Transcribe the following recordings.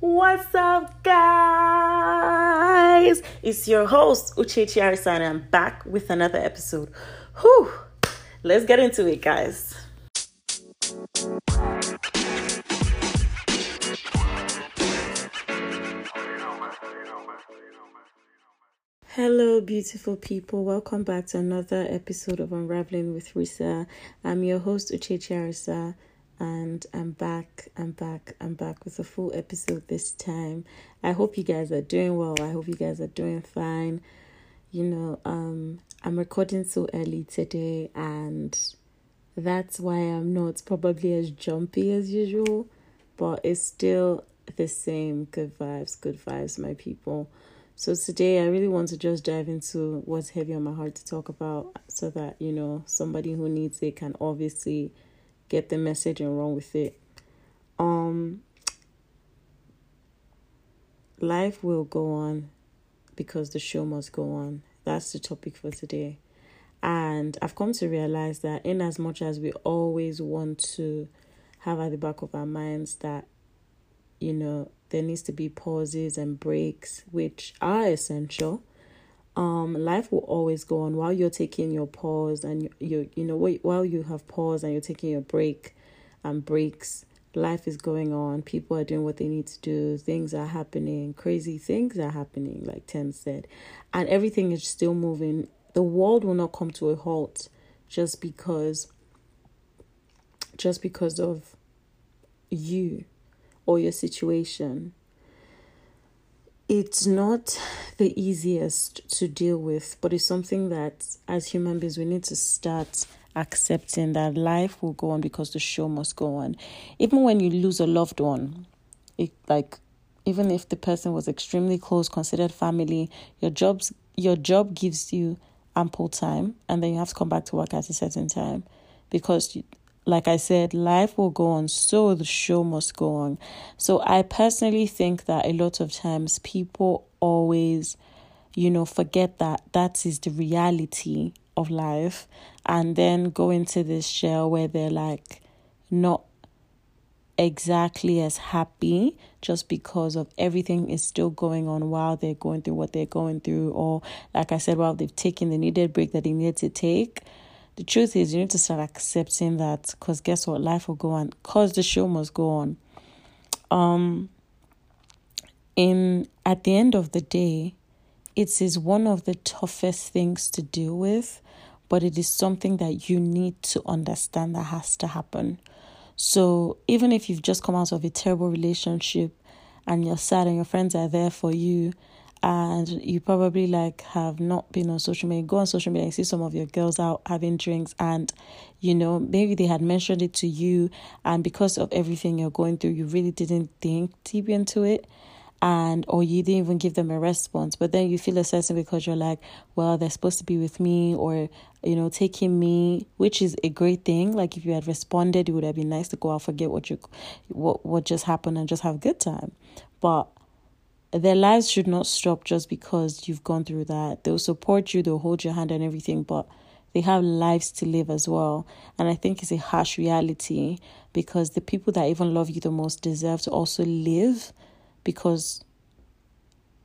What's up, guys? It's your host, Uchechi Arisa, and I'm back with another episode. Whew! Let's get into it, guys. Hello, beautiful people. Welcome back to another episode of Unraveling with Risa. I'm your host, Uchechi Arisa, and I'm back. I'm back. I'm back with a full episode this time. I hope you guys are doing well. I hope you guys are doing fine. You know, um, I'm recording so early today, and that's why I'm not probably as jumpy as usual, but it's still the same. Good vibes, good vibes, my people. So today I really want to just dive into what's heavy on my heart to talk about so that, you know, somebody who needs it can obviously get the message and run with it. Um life will go on because the show must go on. That's the topic for today. And I've come to realize that in as much as we always want to have at the back of our minds that you know there needs to be pauses and breaks which are essential um life will always go on. While you're taking your pause and you you, know while you have pause and you're taking your break and breaks life is going on. People are doing what they need to do. Things are happening. Crazy things are happening like Tim said. And everything is still moving. The world will not come to a halt just because just because of you or your situation. It's not the easiest to deal with, but it's something that as human beings we need to start accepting that life will go on because the show must go on. Even when you lose a loved one, it like even if the person was extremely close, considered family, your jobs your job gives you ample time and then you have to come back to work at a certain time because like I said, life will go on, so the show must go on. So I personally think that a lot of times people always, you know, forget that that is the reality of life and then go into this shell where they're like not exactly as happy just because of everything is still going on while they're going through what they're going through or like I said while they've taken the needed break that they needed to take the truth is you need to start accepting that because guess what? Life will go on because the show must go on. Um in at the end of the day it is one of the toughest things to deal with but it is something that you need to understand that has to happen. So even if you've just come out of a terrible relationship and you're sad and your friends are there for you and you probably like have not been on social media. Go on social media and see some of your girls out having drinks and you know maybe they had mentioned it to you and because of everything you're going through you really didn't think deep into it and or you didn't even give them a response. But then you feel a certain because you're like well they're supposed to be with me or you know taking me which is a great thing. Like if you had responded it would have been nice to go out forget what you what what just happened and just have a good time. But their lives should not stop just because you've gone through that. They'll support you, they'll hold your hand and everything, but they have lives to live as well. And I think it's a harsh reality because the people that even love you the most deserve to also live because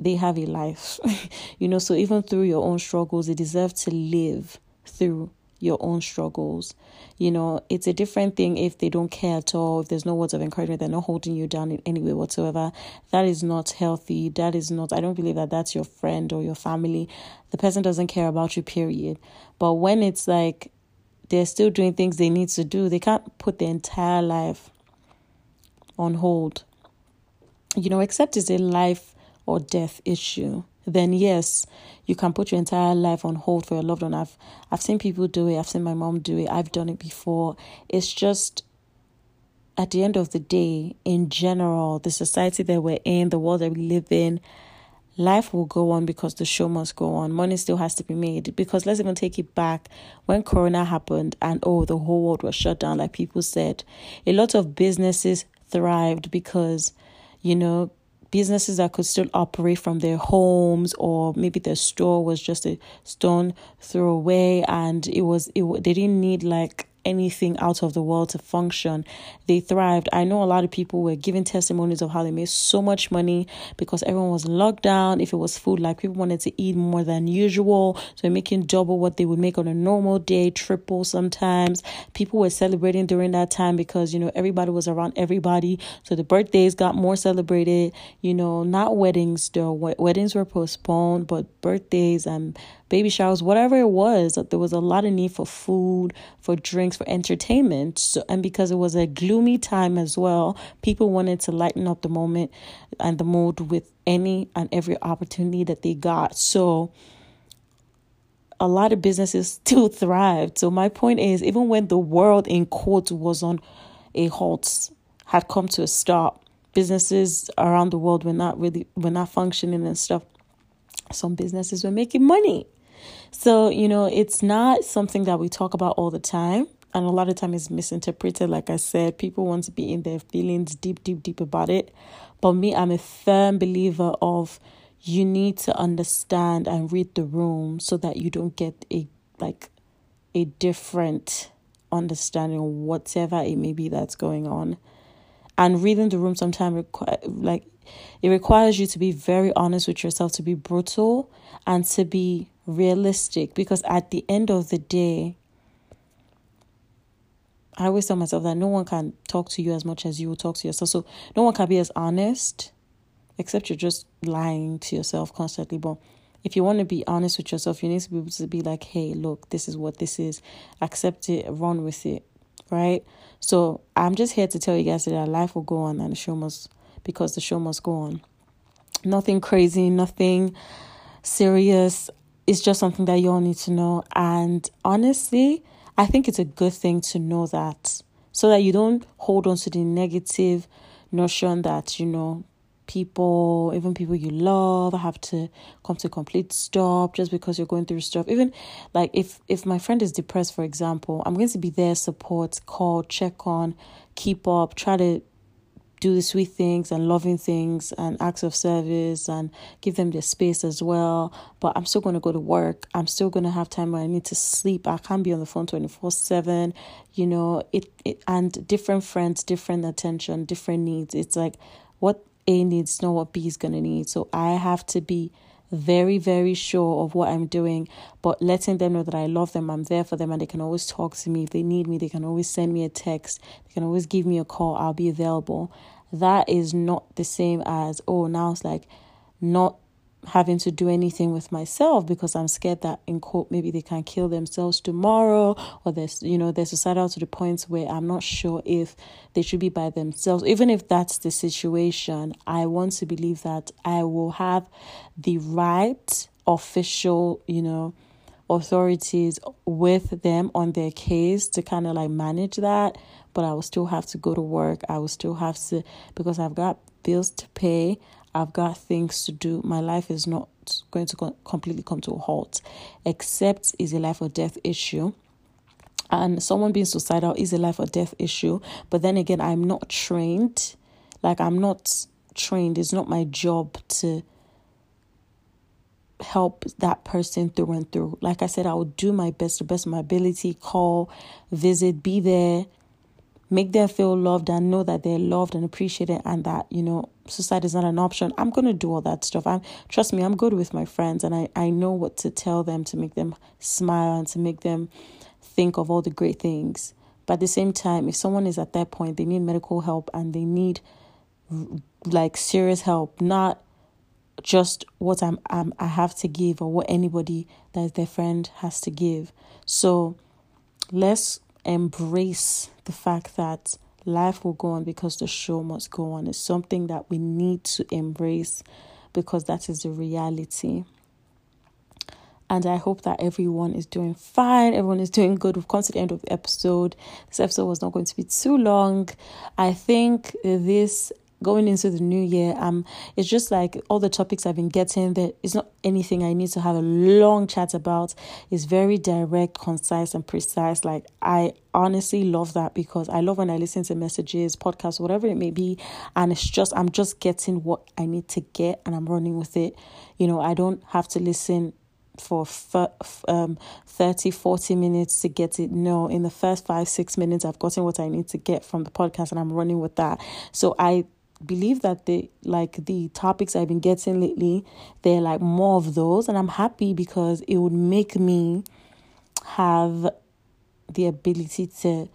they have a life. you know, so even through your own struggles, they deserve to live through your own struggles. You know, it's a different thing if they don't care at all, if there's no words of encouragement, they're not holding you down in any way whatsoever. That is not healthy. That is not, I don't believe that that's your friend or your family. The person doesn't care about you, period. But when it's like they're still doing things they need to do, they can't put their entire life on hold. You know, except it's a life or death issue then yes, you can put your entire life on hold for your loved one. I've I've seen people do it. I've seen my mom do it. I've done it before. It's just at the end of the day, in general, the society that we're in, the world that we live in, life will go on because the show must go on. Money still has to be made. Because let's even take it back when Corona happened and oh, the whole world was shut down, like people said. A lot of businesses thrived because, you know, businesses that could still operate from their homes or maybe their store was just a stone throw away and it was it they didn't need like anything out of the world to function. They thrived. I know a lot of people were giving testimonies of how they made so much money because everyone was locked down. If it was food, like people wanted to eat more than usual, so making double what they would make on a normal day, triple sometimes. People were celebrating during that time because you know everybody was around everybody, so the birthdays got more celebrated. You know, not weddings though. Weddings were postponed, but birthdays and baby showers, whatever it was, there was a lot of need for food, for drinks, for entertainment. So, and because it was a gloomy time as well, people wanted to lighten up the moment and the mood with any and every opportunity that they got. So, a lot of businesses still thrived. So, my point is, even when the world in quotes was on a halt, had come to a stop, businesses around the world were not really were not functioning and stuff some businesses were making money so, you know, it's not something that we talk about all the time. And a lot of time it's misinterpreted. Like I said, people want to be in their feelings deep, deep, deep about it. But me, I'm a firm believer of you need to understand and read the room so that you don't get a like a different understanding of whatever it may be that's going on. And reading the room sometimes require like it requires you to be very honest with yourself, to be brutal and to be realistic because at the end of the day, I always tell myself that no one can talk to you as much as you talk to yourself. So no one can be as honest, except you're just lying to yourself constantly. But if you want to be honest with yourself, you need to be able to be like, hey, look, this is what this is. Accept it, run with it. Right? So I'm just here to tell you guys that life will go on and the show must because the show must go on. Nothing crazy, nothing serious. It's just something that you all need to know. And honestly, I think it's a good thing to know that so that you don't hold on to the negative notion that, you know, people, even people you love, have to come to a complete stop just because you're going through stuff. Even like if if my friend is depressed, for example, I'm going to be there, support, call, check on, keep up, try to do the sweet things and loving things and acts of service and give them their space as well. But I'm still going to go to work. I'm still going to have time where I need to sleep. I can't be on the phone 24 7. You know, it, it and different friends, different attention, different needs. It's like what A needs, not what B is going to need. So I have to be very, very sure of what I'm doing, but letting them know that I love them, I'm there for them, and they can always talk to me. If they need me, they can always send me a text, they can always give me a call, I'll be available. That is not the same as, oh, now it's like not having to do anything with myself because I'm scared that in court maybe they can kill themselves tomorrow or there's you know they're suicidal to the point where I'm not sure if they should be by themselves. Even if that's the situation, I want to believe that I will have the right official, you know, authorities with them on their case to kind of like manage that. But I will still have to go to work. I will still have to because I've got bills to pay. I've got things to do. My life is not going to completely come to a halt, except is a life or death issue. And someone being suicidal is a life or death issue. But then again, I'm not trained. Like, I'm not trained. It's not my job to help that person through and through. Like I said, I will do my best, the best of my ability, call, visit, be there, make them feel loved and know that they're loved and appreciated and that you know suicide is not an option i'm going to do all that stuff. I'm trust me i'm good with my friends and i i know what to tell them to make them smile and to make them think of all the great things. But at the same time if someone is at that point they need medical help and they need like serious help not just what I'm, I'm i have to give or what anybody that is their friend has to give. So let's embrace the fact that life will go on because the show must go on. It's something that we need to embrace because that is the reality. And I hope that everyone is doing fine. Everyone is doing good. We've come to the end of the episode. This episode was not going to be too long. I think this going into the new year um it's just like all the topics i've been getting that it's not anything i need to have a long chat about. It's very direct concise and precise. Like i honestly love that because i love when i listen to messages podcasts whatever it may be and it's just i'm just getting what i need to get and i'm running with it. You know i don't have to listen for um 30 40 minutes to get it. No in the first 5 6 minutes I've gotten what I need to get from the podcast and I'm running with that. So I believe that the like the topics I've been getting lately they're like more of those and I'm happy because it would make me have the ability to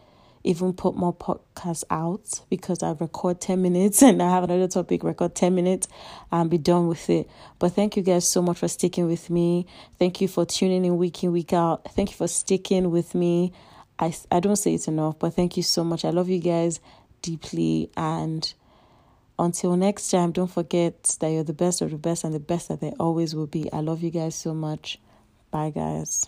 even put more podcasts out because I record 10 minutes and I have another topic, record 10 minutes and be done with it. But thank you guys so much for sticking with me. Thank you for tuning in week in, week out. Thank you for sticking with me. I, I don't say it enough, but thank you so much. I love you guys deeply. And until next time, don't forget that you're the best of the best and the best that there always will be. I love you guys so much. Bye, guys.